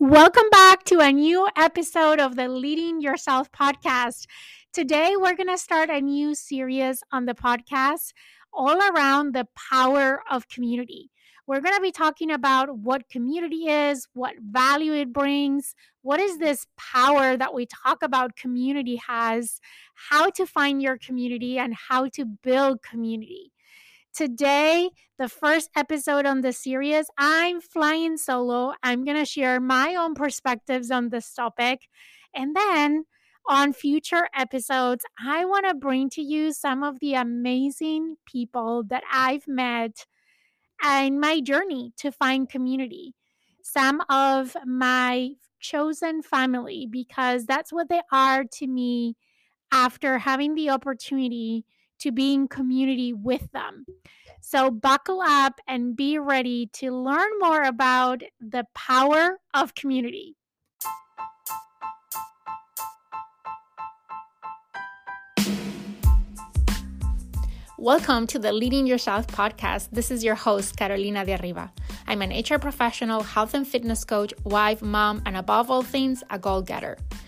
Welcome back to a new episode of the Leading Yourself podcast. Today, we're going to start a new series on the podcast all around the power of community. We're going to be talking about what community is, what value it brings, what is this power that we talk about community has, how to find your community, and how to build community. Today, the first episode on the series, I'm flying solo. I'm going to share my own perspectives on this topic. And then on future episodes, I want to bring to you some of the amazing people that I've met in my journey to find community. Some of my chosen family, because that's what they are to me after having the opportunity to being community with them. So, buckle up and be ready to learn more about the power of community. Welcome to the Leading Yourself podcast. This is your host, Carolina de Arriba. I'm an HR professional, health and fitness coach, wife, mom, and above all things, a goal getter.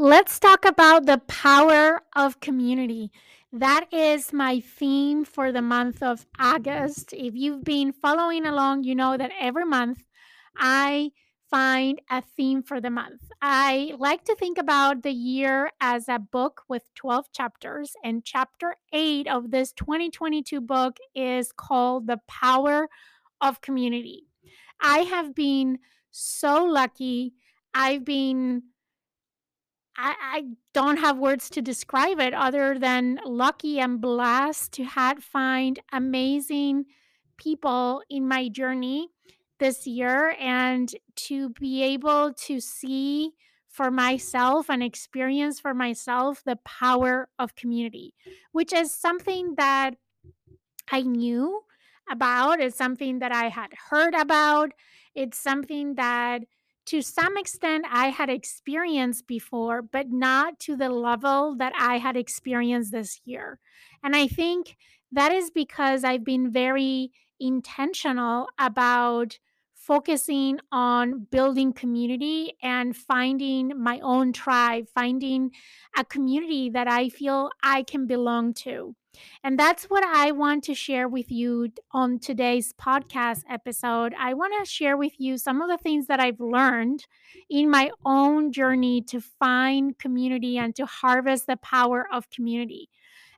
Let's talk about the power of community. That is my theme for the month of August. If you've been following along, you know that every month I find a theme for the month. I like to think about the year as a book with 12 chapters, and chapter 8 of this 2022 book is called The Power of Community. I have been so lucky. I've been I, I don't have words to describe it other than lucky and blessed to have find amazing people in my journey this year and to be able to see for myself and experience for myself the power of community, which is something that I knew about, it's something that I had heard about, it's something that to some extent I had experienced before, but not to the level that I had experienced this year. And I think that is because I've been very intentional about focusing on building community and finding my own tribe, finding a community that I feel I can belong to. And that's what I want to share with you on today's podcast episode. I want to share with you some of the things that I've learned in my own journey to find community and to harvest the power of community.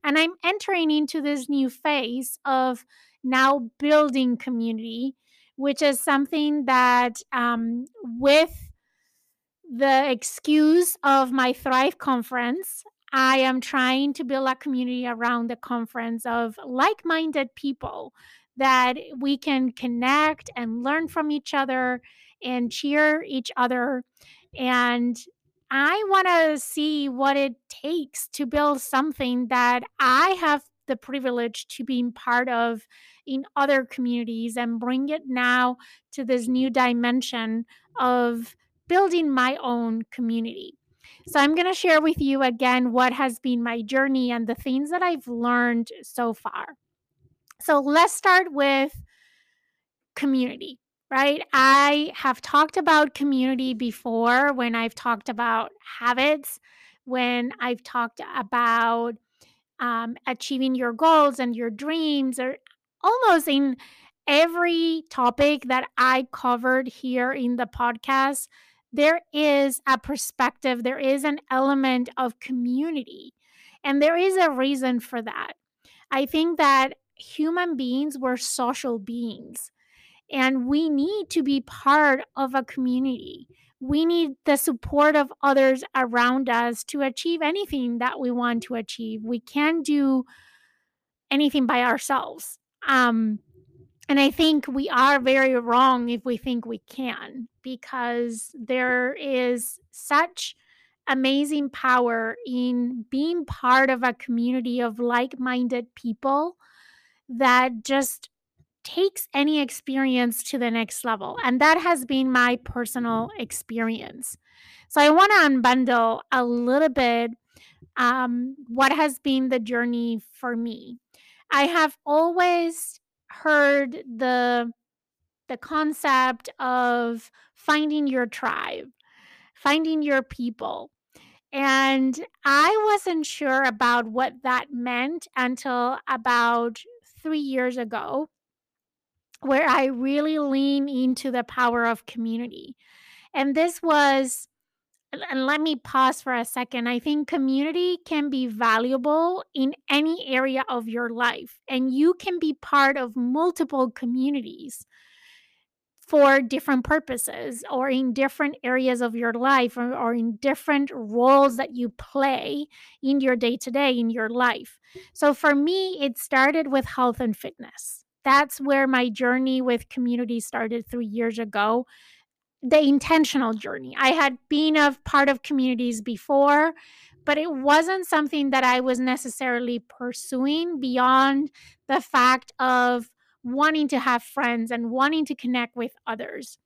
And I'm entering into this new phase of now building community, which is something that um, with the excuse of my Thrive conference, I am trying to build a community around the conference of like minded people that we can connect and learn from each other and cheer each other. And I want to see what it takes to build something that I have the privilege to be part of in other communities and bring it now to this new dimension of building my own community. So, I'm going to share with you again what has been my journey and the things that I've learned so far. So, let's start with community, right? I have talked about community before when I've talked about habits, when I've talked about um, achieving your goals and your dreams, or almost in every topic that I covered here in the podcast there is a perspective, there is an element of community. And there is a reason for that. I think that human beings were social beings and we need to be part of a community. We need the support of others around us to achieve anything that we want to achieve. We can't do anything by ourselves. Um, And I think we are very wrong if we think we can, because there is such amazing power in being part of a community of like minded people that just takes any experience to the next level. And that has been my personal experience. So I want to unbundle a little bit um, what has been the journey for me. I have always heard the the concept of finding your tribe, finding your people. And I wasn't sure about what that meant until about three years ago, where I really leaned into the power of community. And this was, and let me pause for a second. I think community can be valuable in any area of your life, and you can be part of multiple communities for different purposes or in different areas of your life or, or in different roles that you play in your day to day in your life. So for me, it started with health and fitness. That's where my journey with community started three years ago. The intentional journey. I had been a part of communities before, but it wasn't something that I was necessarily pursuing beyond the fact of wanting to have friends and wanting to connect with others.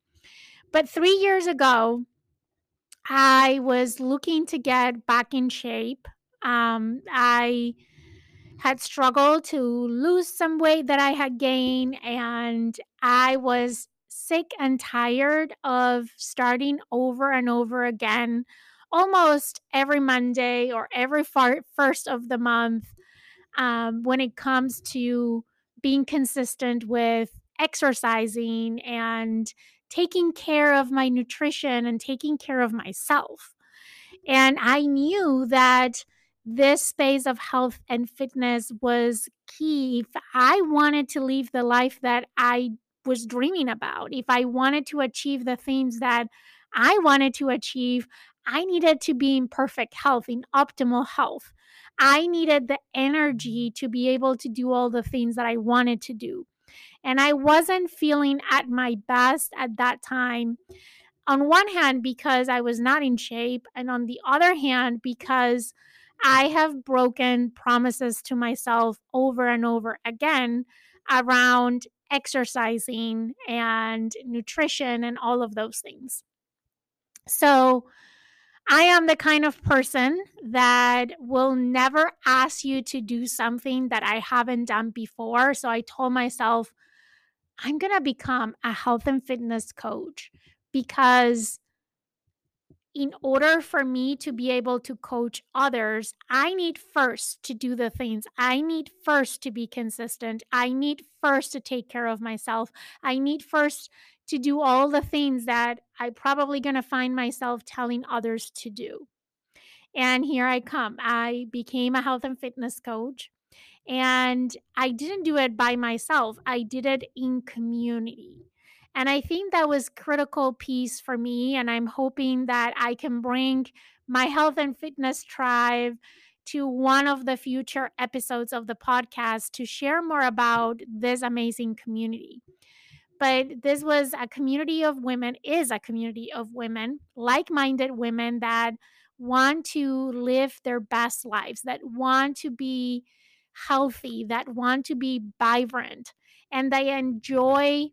But three years ago, I was looking to get back in shape. Um, I had struggled to lose some weight that I had gained, and I was sick and tired of starting over and over again almost every Monday or every far- first of the month um, when it comes to being consistent with exercising and taking care of my nutrition and taking care of myself. And I knew that this space of health and fitness was key if I wanted to live the life that I was dreaming about. If I wanted to achieve the things that I wanted to achieve, I needed to be in perfect health, in optimal health. I needed the energy to be able to do all the things that I wanted to do. And I wasn't feeling at my best at that time. On one hand, because I was not in shape, and on the other hand, because I have broken promises to myself over and over again around exercising and nutrition and all of those things. So, I am the kind of person that will never ask you to do something that I haven't done before. So I told myself, I'm going to become a health and fitness coach because in order for me to be able to coach others, I need first to do the things. I need first to be consistent. I need first to take care of myself. I need first to do all the things that I probably going to find myself telling others to do. And here I come. I became a health and fitness coach. And I didn't do it by myself. I did it in community. And I think that was critical piece for me and I'm hoping that I can bring my health and fitness tribe to one of the future episodes of the podcast to share more about this amazing community. But this was a community of women is a community of women like-minded women that want to live their best lives that want to be healthy that want to be vibrant and they enjoy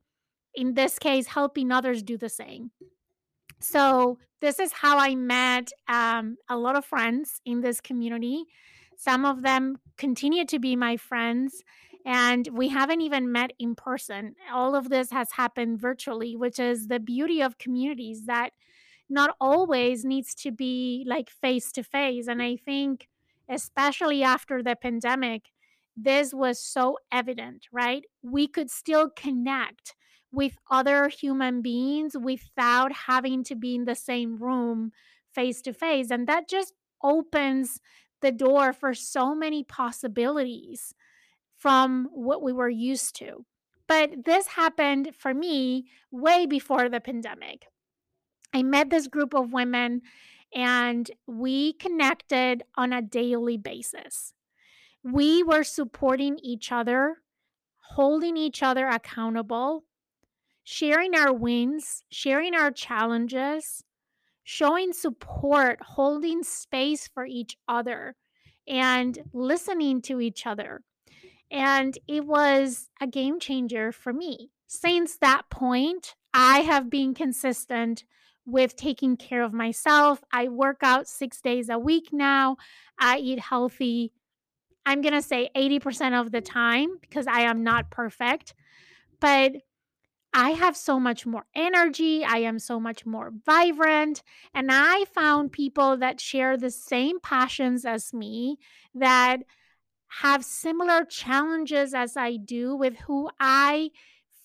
in this case helping others do the same so this is how i met um, a lot of friends in this community some of them continue to be my friends and we haven't even met in person. All of this has happened virtually, which is the beauty of communities that not always needs to be like face to face. And I think, especially after the pandemic, this was so evident, right? We could still connect with other human beings without having to be in the same room face to face. And that just opens the door for so many possibilities from what we were used to. But this happened for me way before the pandemic. I met this group of women and we connected on a daily basis. We were supporting each other holding each other accountable, sharing our wins, sharing our challenges, showing support, holding space for each other, and listening to each other. And it was a game changer for me. Since that point, I have been consistent with taking care of myself. I work out six days a week now. I eat healthy. I'm going to say 80% of the time because I am not perfect. But I have so much more energy. I am so much more vibrant. And I found people that share the same passions as me, that have similar challenges as I do, with who I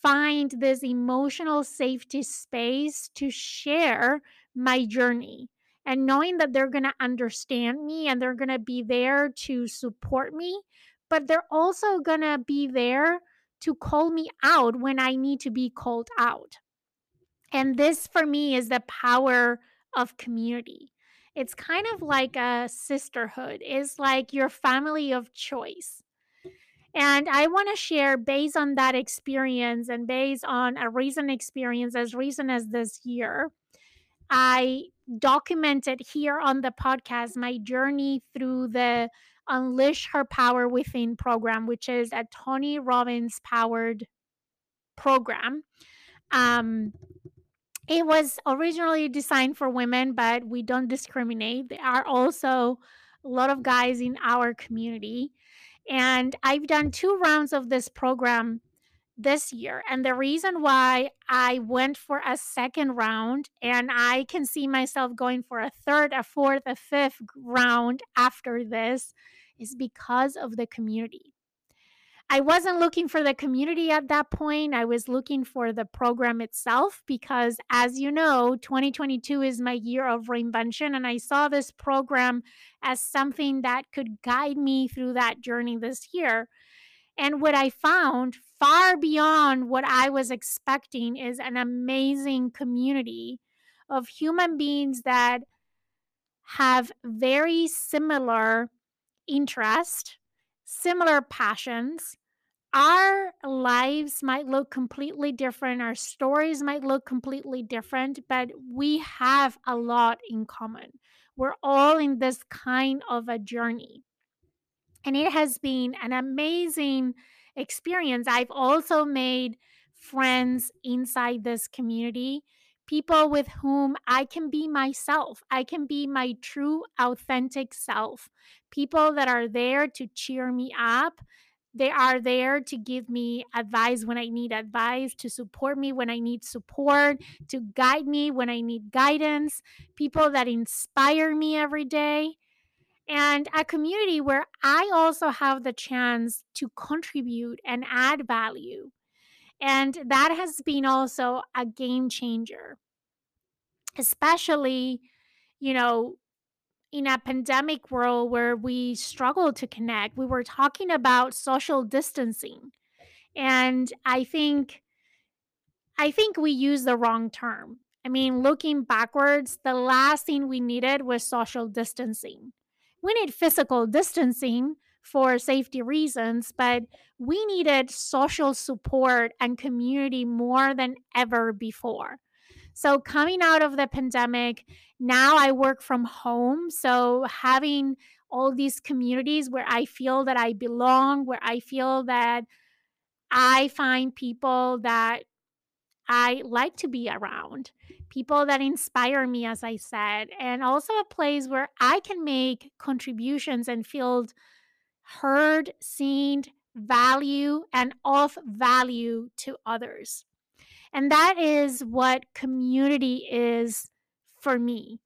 find this emotional safety space to share my journey. And knowing that they're going to understand me and they're going to be there to support me, but they're also going to be there to call me out when I need to be called out. And this for me is the power of community. It's kind of like a sisterhood, it's like your family of choice. And I want to share based on that experience and based on a recent experience as recent as this year. I documented here on the podcast my journey through the Unleash Her Power Within program, which is a Tony Robbins powered program. Um, it was originally designed for women, but we don't discriminate. There are also a lot of guys in our community. And I've done two rounds of this program this year. And the reason why I went for a second round and I can see myself going for a third, a fourth, a fifth round after this is because of the community. I wasn't looking for the community at that point. I was looking for the program itself because, as you know, 2022 is my year of reinvention. And I saw this program as something that could guide me through that journey this year. And what I found far beyond what I was expecting is an amazing community of human beings that have very similar interest, similar passions. Our lives might look completely different, our stories might look completely different, but we have a lot in common. We're all in this kind of a journey. And it has been an amazing experience. I've also made friends inside this community people with whom I can be myself. I can be my true, authentic self. People that are there to cheer me up. They are there to give me advice when I need advice, to support me when I need support, to guide me when I need guidance. People that inspire me every day. And a community where I also have the chance to contribute and add value. And that has been also a game changer, especially, you know, in a pandemic world where we struggle to connect. We were talking about social distancing. And I think I think we use the wrong term. I mean, looking backwards, the last thing we needed was social distancing. We need physical distancing, for safety reasons, but we needed social support and community more than ever before. So, coming out of the pandemic, now I work from home. So, having all these communities where I feel that I belong, where I feel that I find people that I like to be around, people that inspire me, as I said, and also a place where I can make contributions and feel heard, seen, value, and of value to others. And that is what community is for me.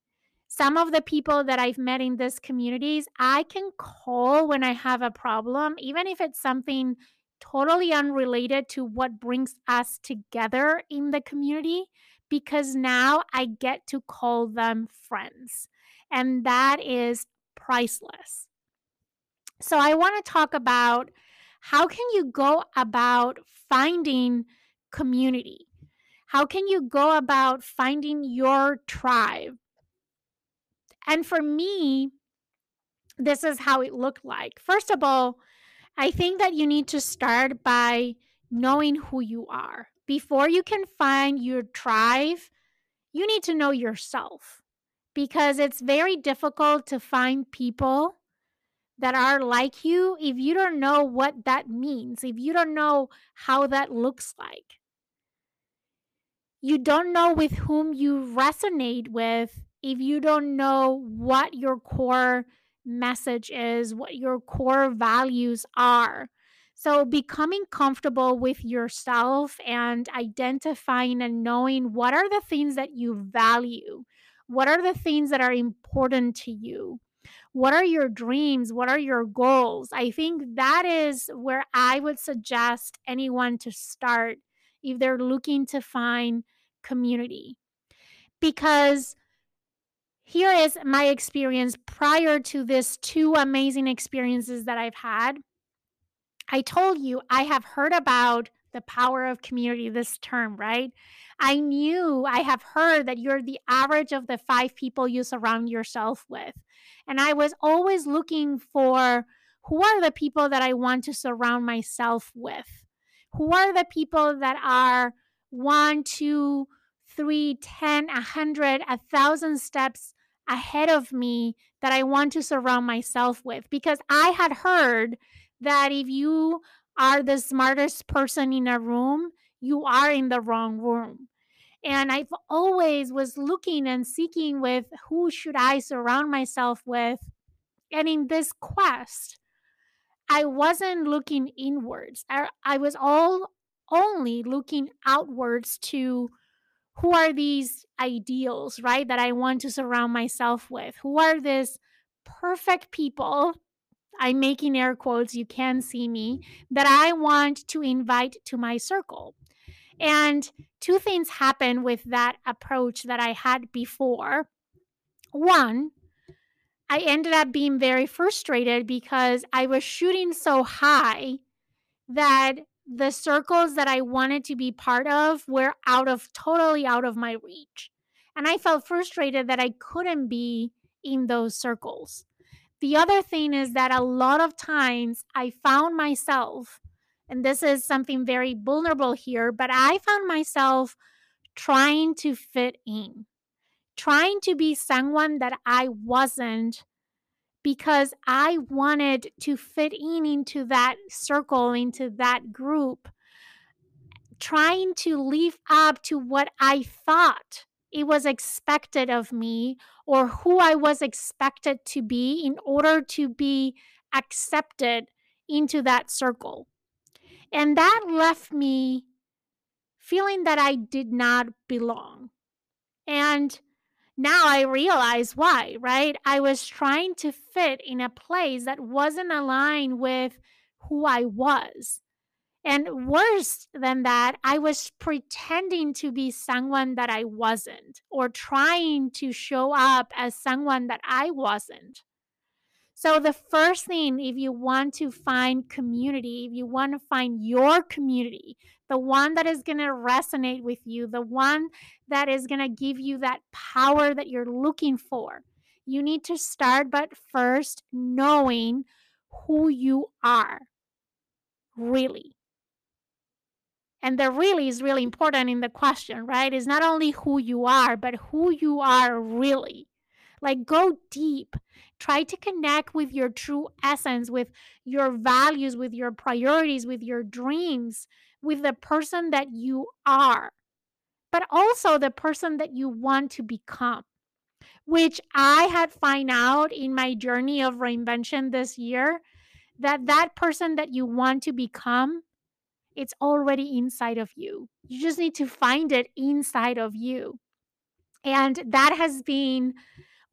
Some of the people that I've met in these communities, I can call when I have a problem, even if it's something totally unrelated to what brings us together in the community, because now I get to call them friends. And that is priceless. So I want to talk about how can you go about finding community? How can you go about finding your tribe? And for me, this is how it looked like. First of all, I think that you need to start by knowing who you are. Before you can find your tribe, you need to know yourself because it's very difficult to find people that are like you if you don't know what that means, if you don't know how that looks like. You don't know with whom you resonate with if you don't know what your core message is, what your core values are. So, becoming comfortable with yourself and identifying and knowing what are the things that you value, what are the things that are important to you, what are your dreams, what are your goals. I think that is where I would suggest anyone to start if they're looking to find community. Because here is my experience prior to this two amazing experiences that I've had. I told you I have heard about the power of community this term, right? I knew I have heard that you're the average of the five people you surround yourself with. And I was always looking for who are the people that I want to surround myself with? Who are the people that are one, two, three, ten, a hundred, a thousand steps ahead of me that I want to surround myself with? Because I had heard that if you are the smartest person in a room, you are in the wrong room. And I've always was looking and seeking with who should I surround myself with. And in this quest, I wasn't looking inwards. I, I was all only looking outwards to who are these ideals, right? That I want to surround myself with? Who are these perfect people I'm making air quotes, you can see me, that I want to invite to my circle. And two things happen with that approach that I had before. One, I ended up being very frustrated because I was shooting so high that the circles that I wanted to be part of were out of totally out of my reach. And I felt frustrated that I couldn't be in those circles. The other thing is that a lot of times I found myself, and this is something very vulnerable here, but I found myself trying to fit in, trying to be someone that I wasn't because I wanted to fit in into that circle, into that group, trying to live up to what I thought it was expected of me or who I was expected to be in order to be accepted into that circle. And that left me feeling that I did not belong. And now I realize why, right? I was trying to fit in a place that wasn't aligned with who I was. And worse than that, I was pretending to be someone that I wasn't, or trying to show up as someone that I wasn't. So, the first thing, if you want to find community, if you want to find your community, the one that is going to resonate with you, the one that is going to give you that power that you're looking for, you need to start, but first, knowing who you are really. And the really is really important in the question, right? Is not only who you are, but who you are really. Like go deep. Try to connect with your true essence, with your values, with your priorities, with your dreams, with the person that you are, but also the person that you want to become. Which I had find out in my journey of reinvention this year that that person that you want to become it's already inside of you. You just need to find it inside of you. And that has been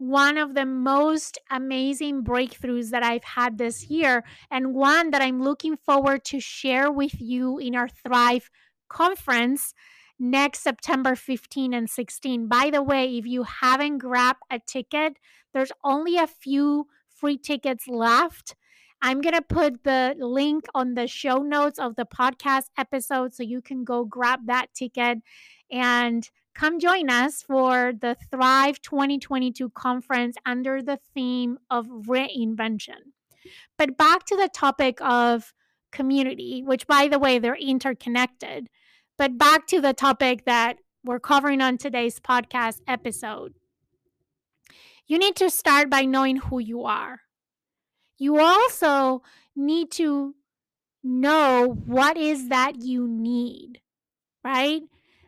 one of the most amazing breakthroughs that I've had this year, and one that I'm looking forward to share with you in our Thrive conference next September 15 and 16. By the way, if you haven't grabbed a ticket, there's only a few free tickets left. I'm going to put the link on the show notes of the podcast episode so you can go grab that ticket and come join us for the Thrive 2022 conference under the theme of reinvention. But back to the topic of community, which by the way, they're interconnected. But back to the topic that we're covering on today's podcast episode. You need to start by knowing who you are. You also need to know what is that you need, right?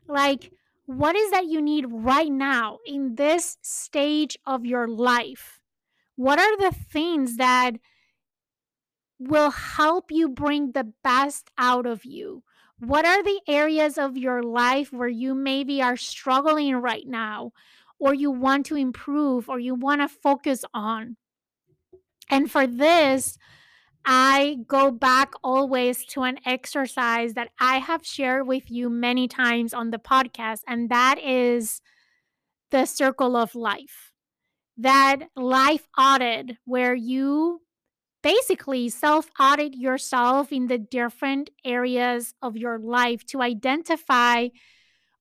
Like, what is that you need right now in this stage of your life? What are the things that will help you bring the best out of you? What are the areas of your life where you maybe are struggling right now, or you want to improve, or you want to focus on? And for this, I go back always to an exercise that I have shared with you many times on the podcast, and that is the circle of life. That life audit where you basically self audit yourself in the different areas of your life to identify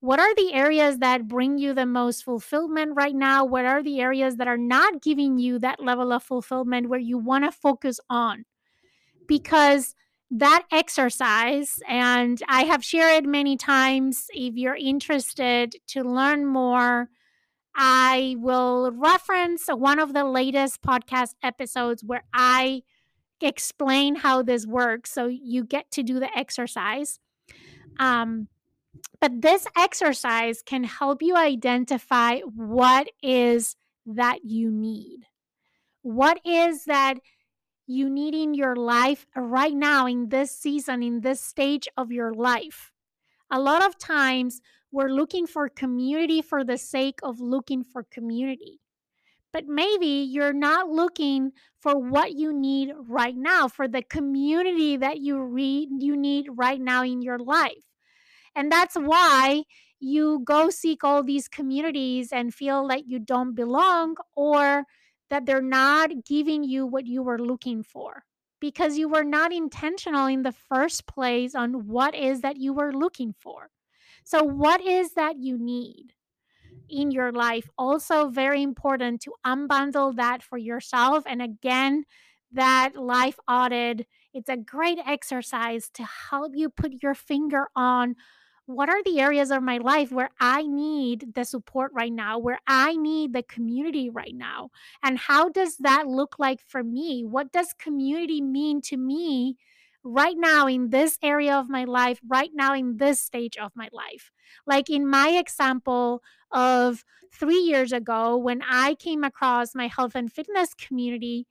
what are the areas that bring you the most fulfillment right now? What are the areas that are not giving you that level of fulfillment where you want to focus on? Because that exercise, and I have shared many times, if you're interested to learn more, I will reference one of the latest podcast episodes where I explain how this works. So you get to do the exercise. Um, but this exercise can help you identify what is that you need. What is that you need in your life right now, in this season, in this stage of your life. A lot of times, we're looking for community for the sake of looking for community. But maybe you're not looking for what you need right now, for the community that you read you need right now in your life. And that's why you go seek all these communities and feel like you don't belong or that they're not giving you what you were looking for because you were not intentional in the first place on what is that you were looking for. So, what is that you need in your life? Also, very important to unbundle that for yourself. And again, that life audit, it's a great exercise to help you put your finger on what are the areas of my life where I need the support right now, where I need the community right now? And how does that look like for me? What does community mean to me right now in this area of my life, right now in this stage of my life? Like in my example of three years ago, when I came across my health and fitness community,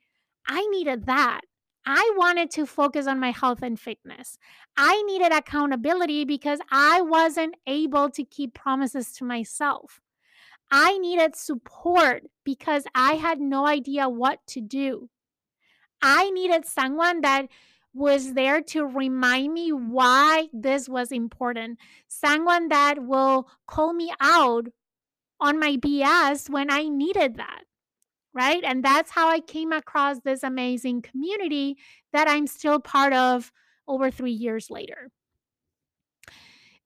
I needed that. I wanted to focus on my health and fitness. I needed accountability because I wasn't able to keep promises to myself. I needed support because I had no idea what to do. I needed someone that was there to remind me why this was important. Someone that will call me out on my BS when I needed that right? And that's how I came across this amazing community that I'm still part of over three years later.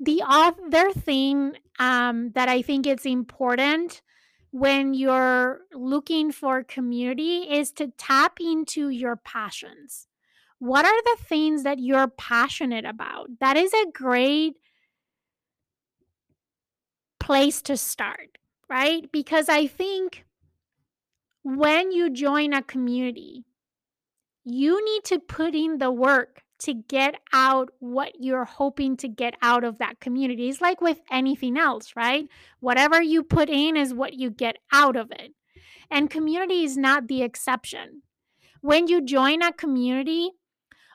The other thing um, that I think it's important when you're looking for community is to tap into your passions. What are the things that you're passionate about? That is a great place to start, right? Because I think when you join a community, you need to put in the work to get out what you're hoping to get out of that community. It's like with anything else, right? Whatever you put in is what you get out of it. And community is not the exception. When you join a community,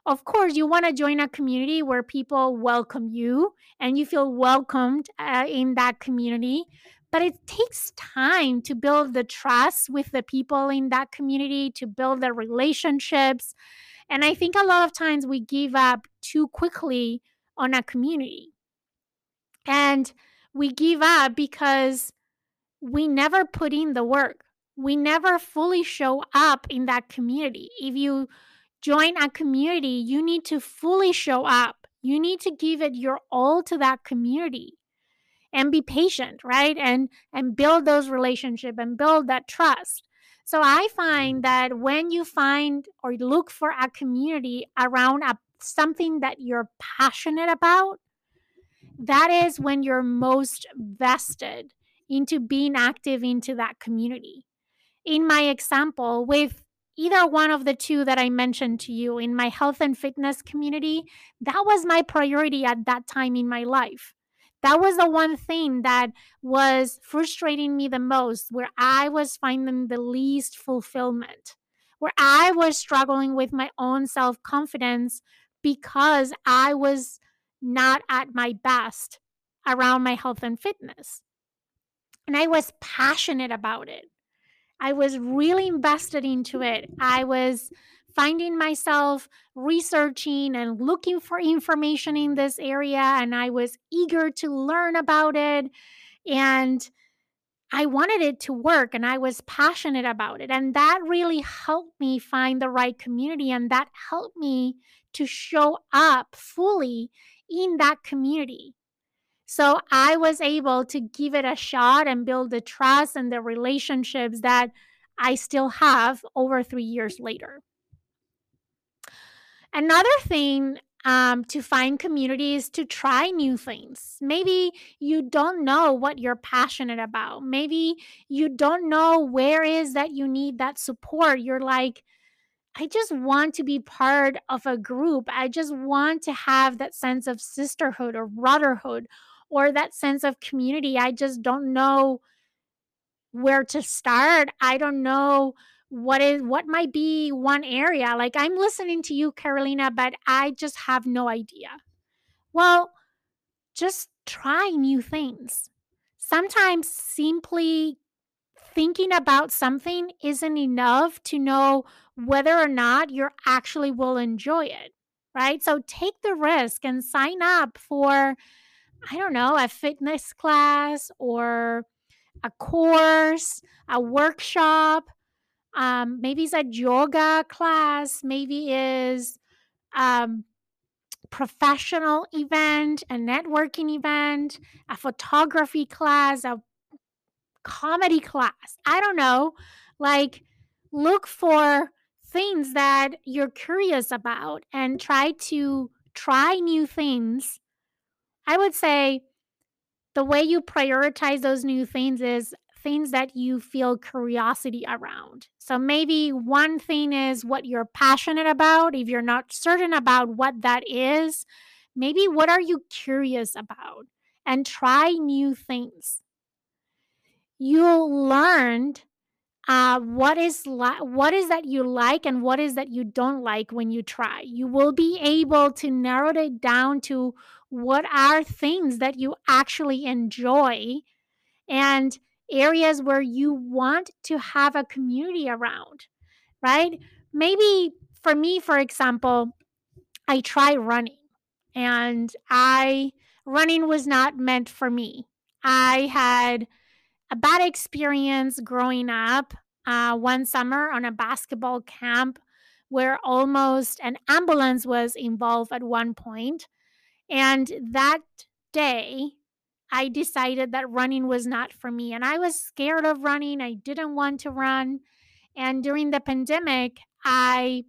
of course, you want to join a community where people welcome you and you feel welcomed uh, in that community but it takes time to build the trust with the people in that community to build the relationships and i think a lot of times we give up too quickly on a community. And we give up because we never put in the work. We never fully show up in that community. If you join a community you need to fully show up. You need to give it your all to that community and be patient right and and build those relationship and build that trust so i find mm. that when you find or look for a community around a something that you're passionate about, that is when you're most vested into being active into that community. In my example, with either one of the two that I mentioned to you in my health and fitness community, that was my priority at that time in my life. That was the one thing that was frustrating me the most, where I was finding the least fulfillment, where I was struggling with my own self confidence because I was not at my best around my health and fitness. And I was passionate about it. I was really invested into it. I was finding myself researching and looking for information in this area, and I was eager to learn about it. And I wanted it to work and I was passionate about it. And that really helped me find the right community. And that helped me to show up fully in that community. So I was able to give it a shot and build the trust and the relationships that I still have over three years later. Another thing um, to find community is to try new things. Maybe you don't know what you're passionate about. Maybe you don't know where is that you need that support. You're like, I just want to be part of a group. I just want to have that sense of sisterhood or brotherhood or that sense of community. I just don't know where to start. I don't know what is what might be one area. Like I'm listening to you, Carolina, but I just have no idea. Well, just try new things. Sometimes simply thinking about something isn't enough to know whether or not you actually will enjoy it, right? So take the risk and sign up for I don't know, a fitness class or a course, a workshop. Um, maybe it's a yoga class, maybe is um, professional event, a networking event, a photography class, a comedy class. I don't know. Like, look for things that you're curious about and try to try new things I would say the way you prioritize those new things is things that you feel curiosity around. So maybe one thing is what you're passionate about. If you're not certain about what that is, maybe what are you curious about? And try new things. You'll learn uh, what is li- what is that you like and what is that you don't like when you try. You will be able to narrow it down to what are things that you actually enjoy and areas where you want to have a community around, right? Maybe for me, for example, I try running and I running was not meant for me. I had a bad experience growing up uh, one summer on a basketball camp where almost an ambulance was involved at one point and that day, I decided that running was not for me. And I was scared of running. I didn't want to run. And during the pandemic, I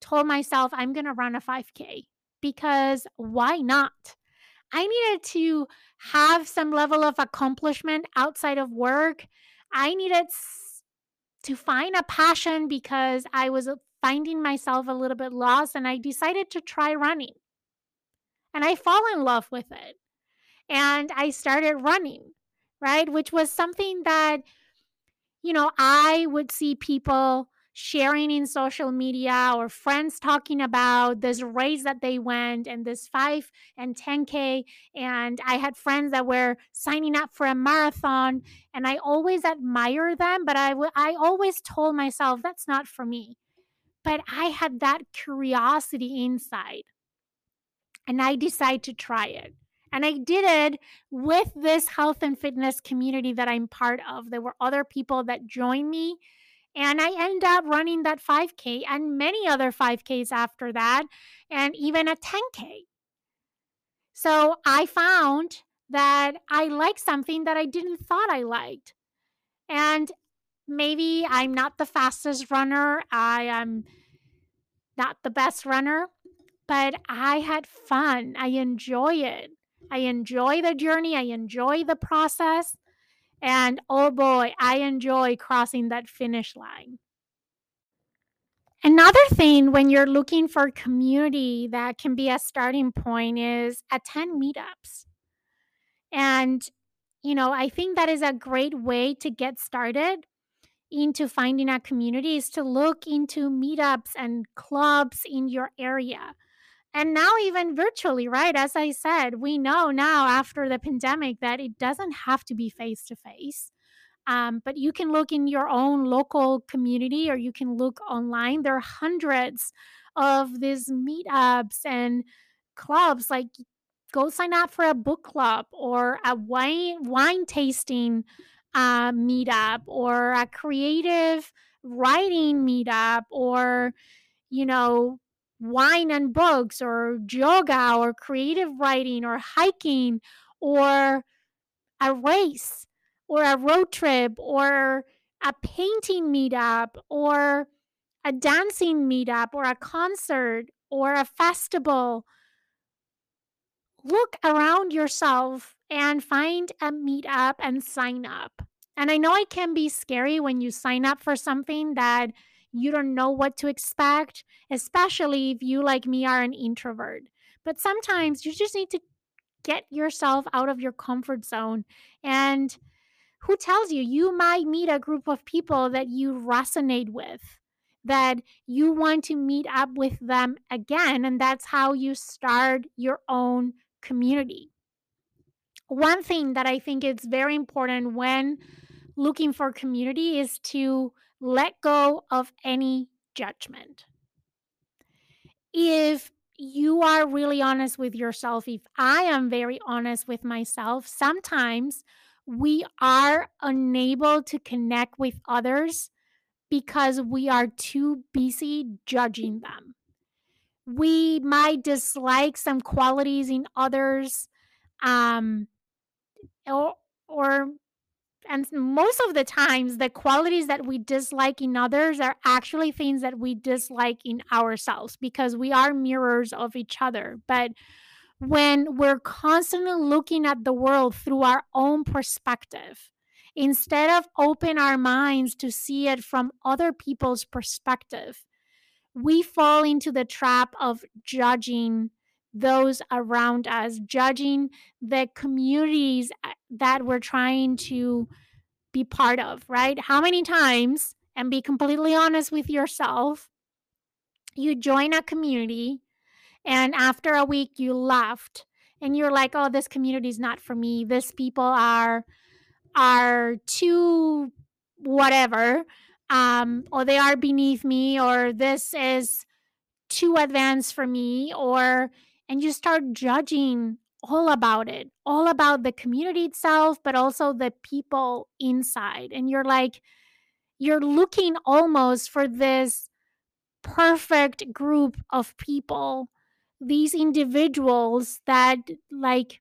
told myself, I'm going to run a 5K because why not? I needed to have some level of accomplishment outside of work. I needed to find a passion because I was uh, finding myself a little bit lost and I decided to try running and I fall in love with it. And I started running, right? Which was something that, you know, I would see people sharing in social media or friends talking about this race that they went and this 5 and 10k and I had friends that were signing up for a marathon and I always admire them but I w- I always told myself that's not for me but I had that curiosity inside and I decided to try it. And I did it with this health and fitness community that I'm part of. There were other people that joined me. And I end up running that 5K and many other 5Ks after that, and even a 10K. So I found that I like something that I didn't thought I liked. And maybe I'm not the fastest runner. I am not the best runner, but I had fun. I enjoy it. I enjoy the journey. I enjoy the process. And oh boy, I enjoy crossing that finish line. Another thing when you're looking for community that can be a starting point is attend meetups. And, you know, I think that is a great way to get started into finding a community is to look into meetups and clubs in your area. And now, even virtually, right? As I said, we know now after the pandemic that it doesn't have to be face to face. But you can look in your own local community or you can look online. There are hundreds of these meetups and clubs. Like, go sign up for a book club or a wine wine tasting uh, meetup or a creative writing meetup or you know wine and books or yoga or creative writing or hiking or a race or a road trip or a painting meetup or a dancing meetup or a concert or a festival. Look around yourself and find a meetup and sign up. And I know it can be scary when you sign up for something that you don't know what to expect, especially if you, like me, are an introvert. But sometimes you just need to get yourself out of your comfort zone. And who tells you you might meet a group of people that you resonate with, that you want to meet up with them again. And that's how you start your own community. One thing that I think is very important when looking for community is to let go of any judgment. If you are really honest with yourself, if I am very honest with myself, sometimes we are unable to connect with others because we are too busy judging them. We might dislike some qualities in others, um, or, or and most of the times the qualities that we dislike in others are actually things that we dislike in ourselves because we are mirrors of each other. But when we're constantly looking at the world through our own perspective instead of open our minds to see it from other people's perspective we fall into the trap of judging those around us, judging the communities uh, that we're trying to be part of, right? How many times, and be completely honest with yourself, you join a community and after a week you left and you're like, oh, this community is not for me. These people are are too whatever um or they are beneath me or this is too advanced for me or and you start judging all about it, all about the community itself, but also the people inside. And you're like, you're looking almost for this perfect group of people, these individuals that like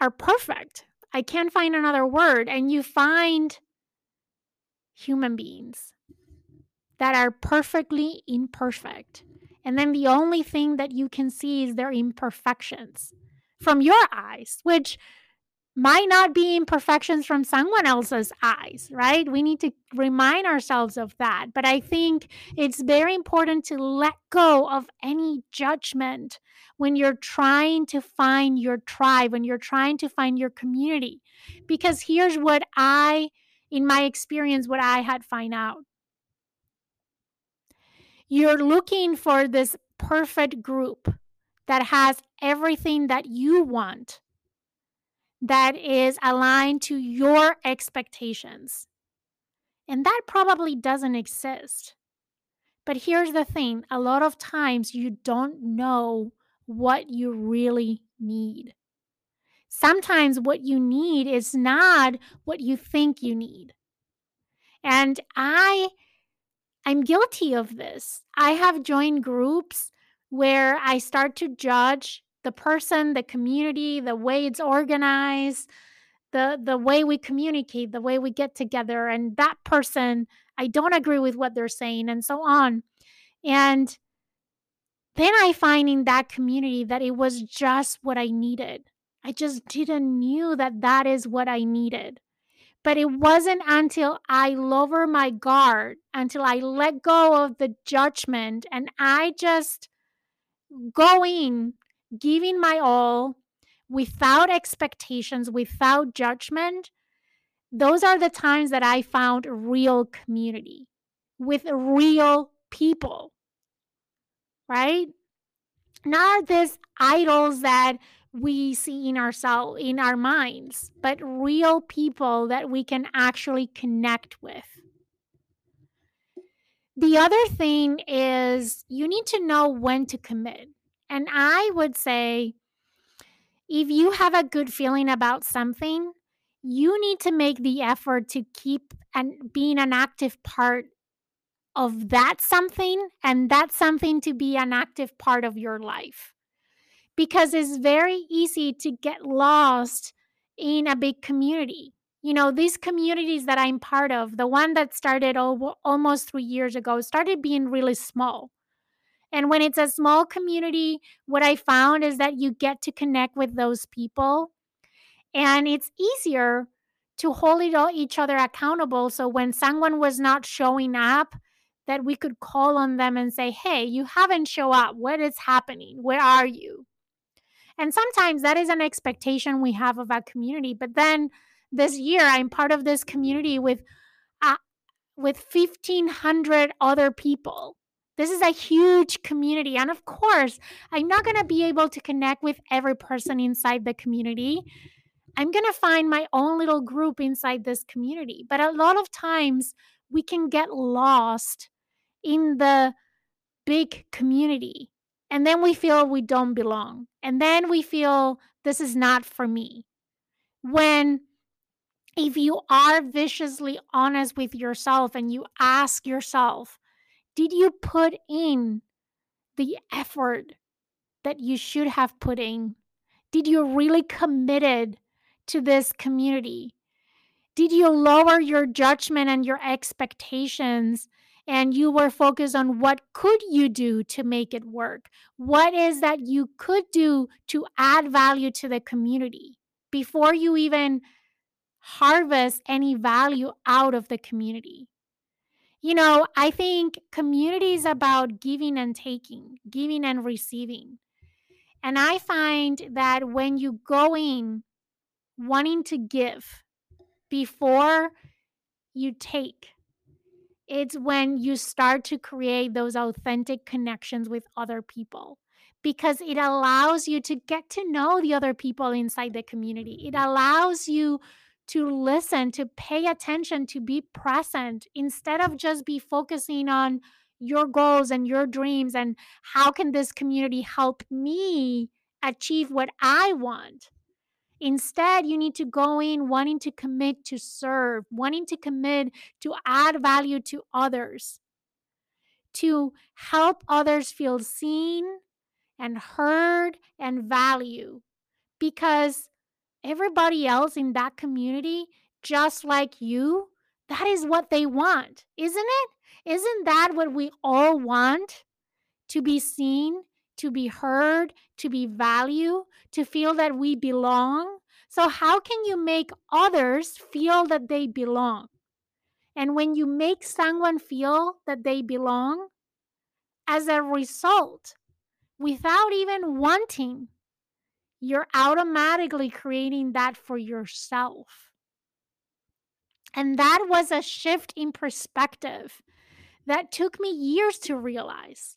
are perfect. I can't find another word. And you find human beings that are perfectly imperfect. And then the only thing that you can see is their imperfections from your eyes, which might not be imperfections from someone else's eyes, right? We need to remind ourselves of that. But I think it's very important to let go of any judgment when you're trying to find your tribe, when you're trying to find your community. Because here's what I, in my experience, what I had find out you're looking for this perfect group that has everything that you want, that is aligned to your expectations. And that probably doesn't exist. But here's the thing a lot of times you don't know what you really need. Sometimes what you need is not what you think you need. And I I'm guilty of this. I have joined groups where I start to judge the person, the community, the way it's organized, the the way we communicate, the way we get together and that person I don't agree with what they're saying and so on. And then I find in that community that it was just what I needed. I just didn't knew that that is what I needed. But it wasn't until I lower my guard, until I let go of the judgment and I just go in giving my all without expectations, without judgment. Those are the times that I found real community with real people, right? Not these idols that we see in ourselves in our minds, but real people that we can actually connect with. The other thing is you need to know when to commit. And I would say if you have a good feeling about something, you need to make the effort to keep and being an active part of that something and that something to be an active part of your life. Because it's very easy to get lost in a big community. You know, these communities that I'm part of, the one that started over, almost three years ago, started being really small. And when it's a small community, what I found is that you get to connect with those people and it's easier to hold each other accountable. So when someone was not showing up, that we could call on them and say, Hey, you haven't show up. What is happening? Where are you? And sometimes that is an expectation we have of our community. But then this year, I'm part of this community with uh, with 1500 other people this is a huge community. And of course, I'm not going to be able to connect with every person inside the community. I'm going to find my own little group inside this community. But a lot of times we can get lost in the big community. And then we feel we don't belong. And then we feel this is not for me. When if you are viciously honest with yourself and you ask yourself, did you put in the effort that you should have put in? Did you really committed to this community? Did you lower your judgment and your expectations and you were focused on what could you do to make it work? What is that you could do to add value to the community before you even harvest any value out of the community? You know, I think community is about giving and taking, giving and receiving. And I find that when you go in wanting to give before you take, it's when you start to create those authentic connections with other people because it allows you to get to know the other people inside the community. It mm-hmm. allows you to listen, to pay attention, to be present instead of just be focusing on your goals and your dreams and how can this community help me achieve what I want. Instead, you need to go in wanting to commit to serve, wanting to commit to add value to others, to help others feel seen and heard and value. Because everybody else in that community, just like you, that is what they want, isn't it? Isn't that what we all want? To be seen, to be heard, to be valued, to feel that we belong. So, how can you make others feel that they belong? And when you make someone feel that they belong, as a result, without even wanting, you're automatically creating that for yourself. And that was a shift in perspective that took me years to realize.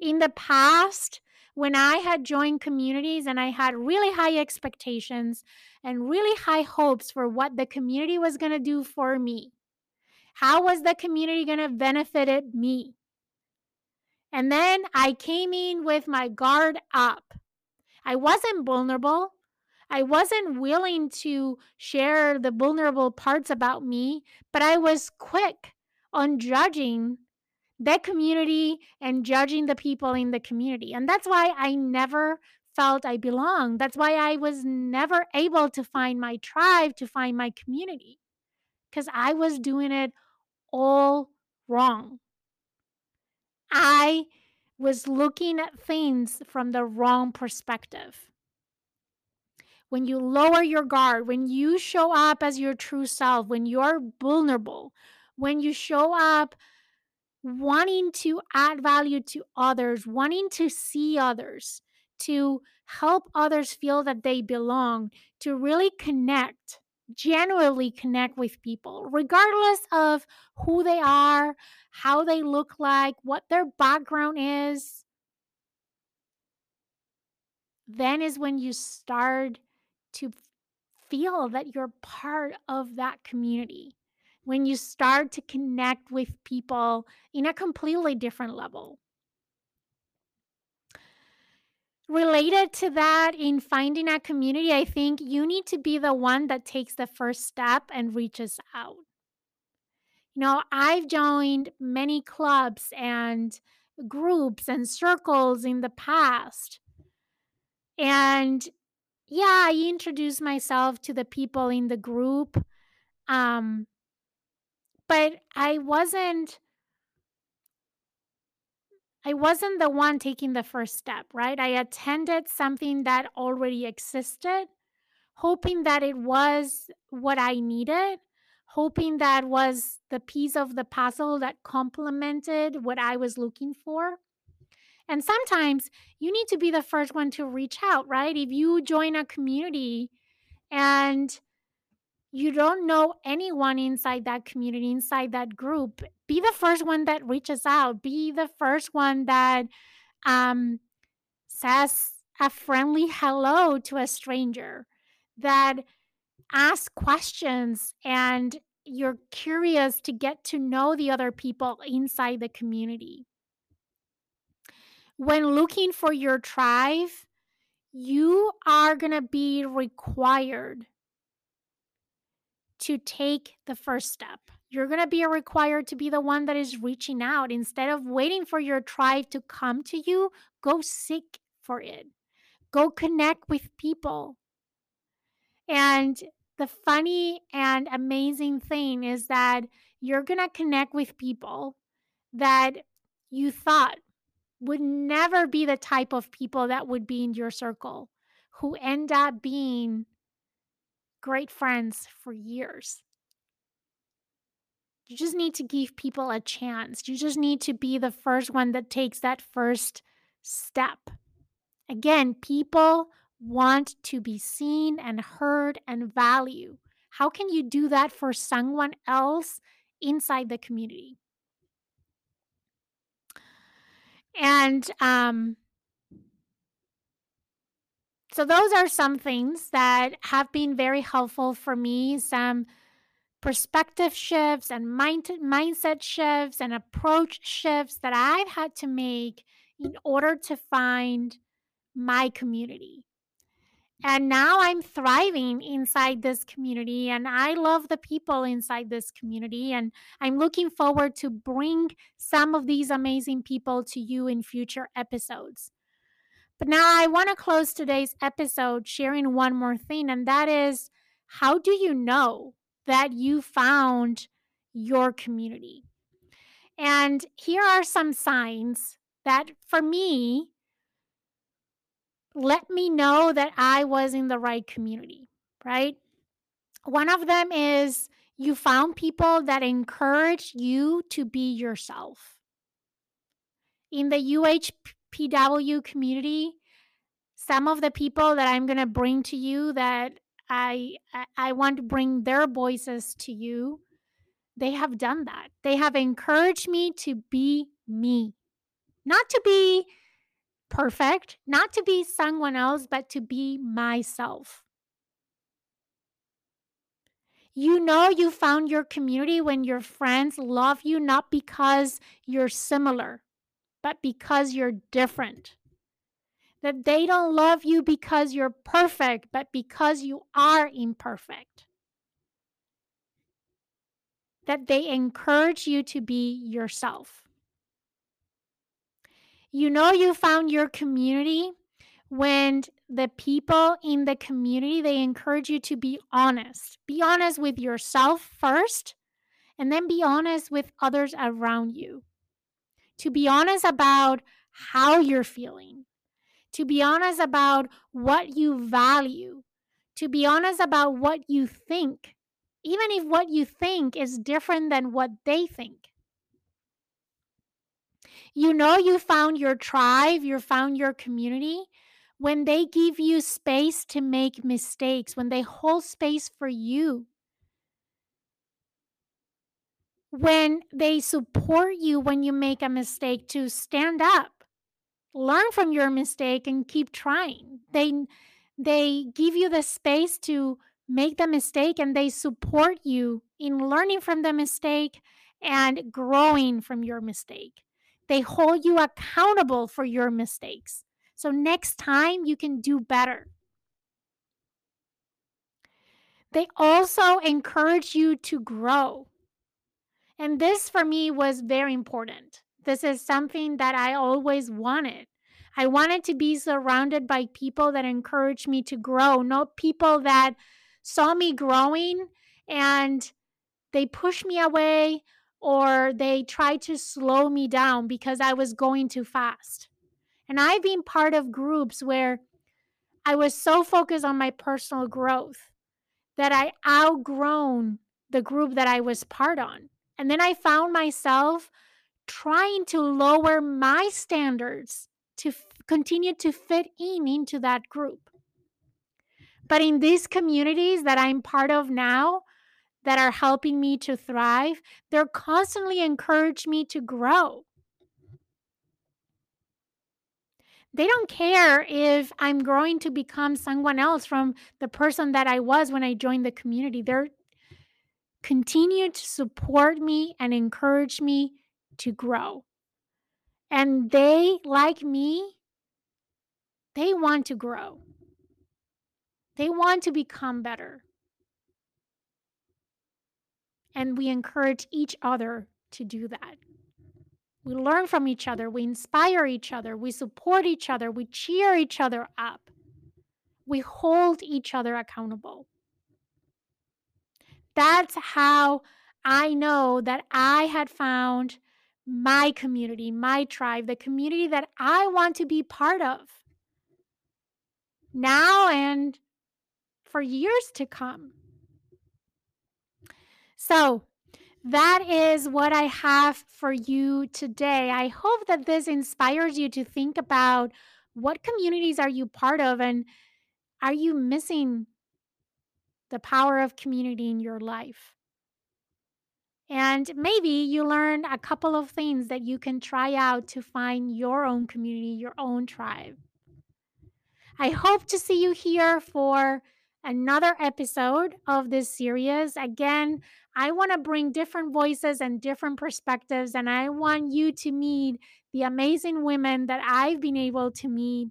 In the past, when I had joined communities and I had really high expectations and really high hopes for what the community was going to do for me, how was the community going to benefit me? And then I came in with my guard up I wasn't vulnerable. I wasn't willing to share the vulnerable parts about me, but I was quick on judging the community and judging the people in the community. And that's why I never felt I belonged. That's why I was never able to find my tribe, to find my community, because I was doing it all wrong. I was looking at things from the wrong perspective. When you lower your guard, when you show up as your true self, when you're vulnerable, when you show up wanting to add value to others, wanting to see others, to help others feel that they belong, to really connect, genuinely connect with people, regardless of who they are, how they look like, what their background is. Then is when you start to feel that you're part of that community. When you start to connect with people in a completely different level. Related to that, in finding a community, I think you need to be the one that takes the first step and reaches out. You know, I've joined many clubs and groups and circles in the past. And yeah, I introduced myself to the people in the group. Um, but I wasn't I wasn't the one taking the first step, right? I attended something that already existed, hoping that it was what I needed, hoping that was the piece of the puzzle that complemented what I was looking for. And sometimes you need to be the first one to reach out, right? If you join a community and you don't know anyone inside that community, inside that group, be the first one that reaches out. Be the first one that um, says a friendly hello to a stranger, that asks questions and you're curious to get to know the other people inside the community. When looking for your tribe, you are going to be required to take the first step. You're going to be required to be the one that is reaching out. Instead of waiting for your tribe to come to you, go seek for it. Go connect with people. And the funny and amazing thing is that you're going to connect with people that you thought would never be the type of people that would be in your circle who end up being great friends for years. You just need to give people a chance. You just need to be the first one that takes that first step. Again, people want to be seen and heard and value. How can you do that for someone else inside the community? And um, so, those are some things that have been very helpful for me. Some perspective shifts and mind- mindset shifts and approach shifts that I've had to make in order to find my community. And now I'm thriving inside this community and I love the people inside this community and I'm looking forward to bring some of these amazing people to you in future episodes. But now I want to close today's episode sharing one more thing, and that is how do you know that you found your community? And here are some signs that for me let me know that I was in the right community, right? One of them is you found people that encourage you to be yourself. In the UH PW community, some of the people that I'm going to bring to you that I, I want to bring their voices to you, they have done that. They have encouraged me to be me, not to be perfect, not to be someone else, but to be myself. You know, you found your community when your friends love you not because you're similar, but because you're different. That they don't love you because you're perfect, but because you are imperfect. That they encourage you to be yourself. You know, you found your community when the people in the community they encourage you to be honest be honest with yourself first and then be honest with others around you to be honest about how you're feeling, to be honest about what you value, to be honest about what you think, even if what you think is different than what they think. You know, you found your tribe, you found your community when they give you space to make mistakes, when they hold space for you, when they support you when you make a mistake to stand up, learn from your mistake and keep trying. They they give you the space to make the mistake and they support you in learning from the mistake and growing from your mistake. They hold you accountable for your mistakes. So next time you can do better. They also encourage you to grow. And this for me was very important. This is something that I always wanted. I wanted to be surrounded by people that encouraged me to grow, not people that saw me growing and they pushed me away or they tried to slow me down because I was going too fast. And I've been part of groups where I was so focused on my personal growth that I outgrown the group that I was part on. And then I found myself trying to lower my standards to f- continue to fit in into that group. But in these communities that I'm part of now, that are helping me to thrive, they're constantly encourage me to grow. They don't care if I'm growing to become someone else from the person that I was when I joined the community. They're continue to support me and encourage me to grow. And they, like me, they want to grow. They want to become better and we encourage each other to do that. We learn from each other, we inspire each other, we support each other, we cheer each other up, we hold each other accountable. That's how I know that I had found my community, my tribe, the community that I want to be part of now and for years to come. So, that is what I have for you today. I hope that this inspires you to think about what communities are you part of and are you missing the power of community in your life? And maybe you learn a couple of things that you can try out to find your own community, your own tribe. I hope to see you here for another episode of this series. Again, I want to bring different voices and different perspectives, and I want you to meet the amazing women that I've been able to meet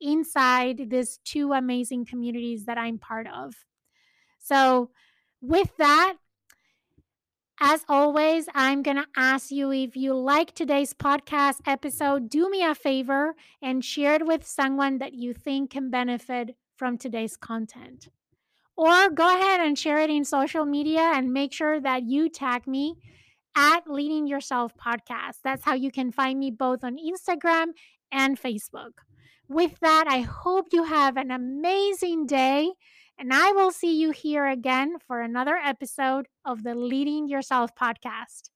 inside these two amazing communities that I'm part of. So, with that, as always, I'm going to ask you if you like today's podcast episode, do me a favor and share it with someone that you think can benefit from today's content. Or go ahead and share it in social media and make sure that you tag me at Leading Yourself Podcast. That's how you can find me both on Instagram and Facebook. With that, I hope you have an amazing day, and I will see you here again for another episode of the Leading Yourself Podcast.